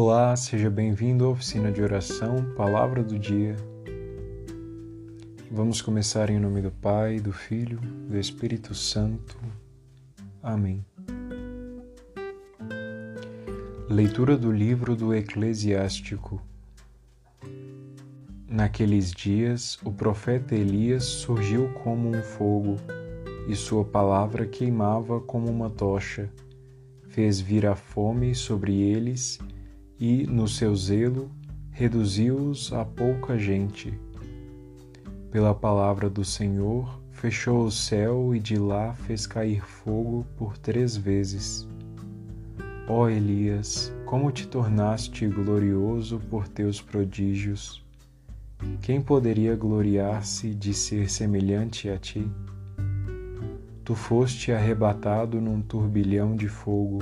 Olá, seja bem-vindo à oficina de oração, Palavra do Dia. Vamos começar em nome do Pai, do Filho, do Espírito Santo. Amém. Leitura do livro do Eclesiástico. Naqueles dias, o profeta Elias surgiu como um fogo, e sua palavra queimava como uma tocha. Fez vir a fome sobre eles e, no seu zelo, reduziu-os a pouca gente. Pela palavra do Senhor, fechou o céu e de lá fez cair fogo por três vezes. Ó Elias, como te tornaste glorioso por teus prodígios! Quem poderia gloriar-se de ser semelhante a ti? Tu foste arrebatado num turbilhão de fogo,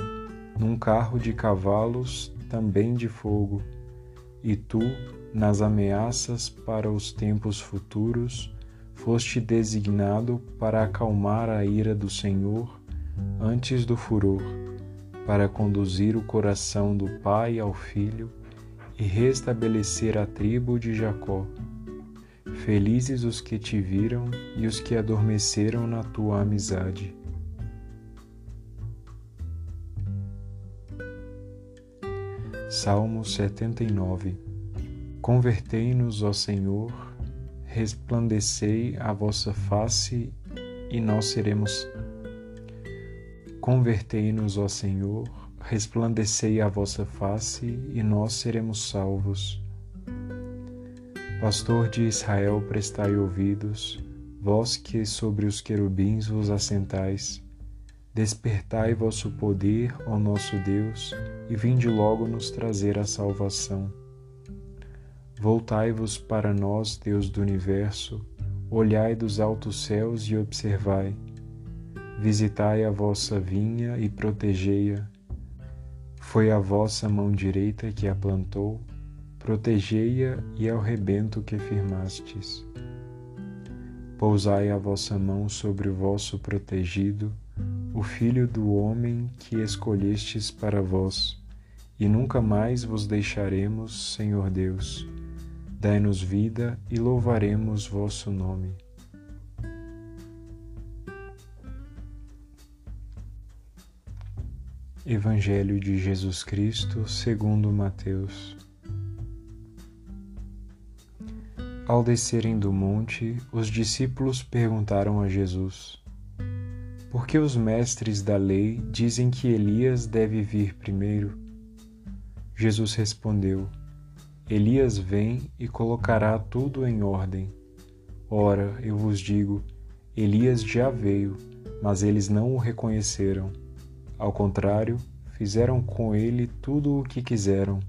num carro de cavalos também de fogo, e tu, nas ameaças para os tempos futuros, foste designado para acalmar a ira do Senhor antes do furor, para conduzir o coração do pai ao filho e restabelecer a tribo de Jacó. Felizes os que te viram e os que adormeceram na tua amizade. Salmo 79 Convertei-nos, ó Senhor, resplandecei a vossa face e nós seremos. Convertei-nos, ó Senhor, resplandecei a vossa face e nós seremos salvos. Pastor de Israel, prestai ouvidos, vós que sobre os querubins vos assentais. Despertai vosso poder, ó nosso Deus, e vinde logo nos trazer a salvação. Voltai-vos para nós, Deus do universo, olhai dos altos céus e observai. Visitai a vossa vinha e protegei-a. Foi a vossa mão direita que a plantou, protegei-a e ao rebento que firmastes. Pousai a vossa mão sobre o vosso protegido, o Filho do homem que escolhestes para vós, e nunca mais vos deixaremos, Senhor Deus. Dai-nos vida e louvaremos vosso nome. Evangelho de Jesus Cristo, segundo Mateus. Ao descerem do monte, os discípulos perguntaram a Jesus: por que os mestres da lei dizem que Elias deve vir primeiro? Jesus respondeu: Elias vem e colocará tudo em ordem. Ora, eu vos digo, Elias já veio, mas eles não o reconheceram. Ao contrário, fizeram com ele tudo o que quiseram.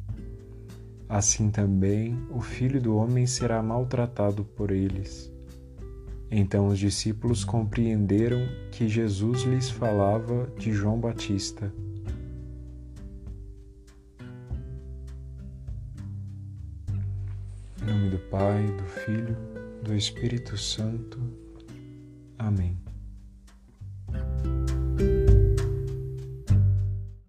Assim também o filho do homem será maltratado por eles. Então os discípulos compreenderam que Jesus lhes falava de João Batista. Em nome do Pai, do Filho, do Espírito Santo. Amém.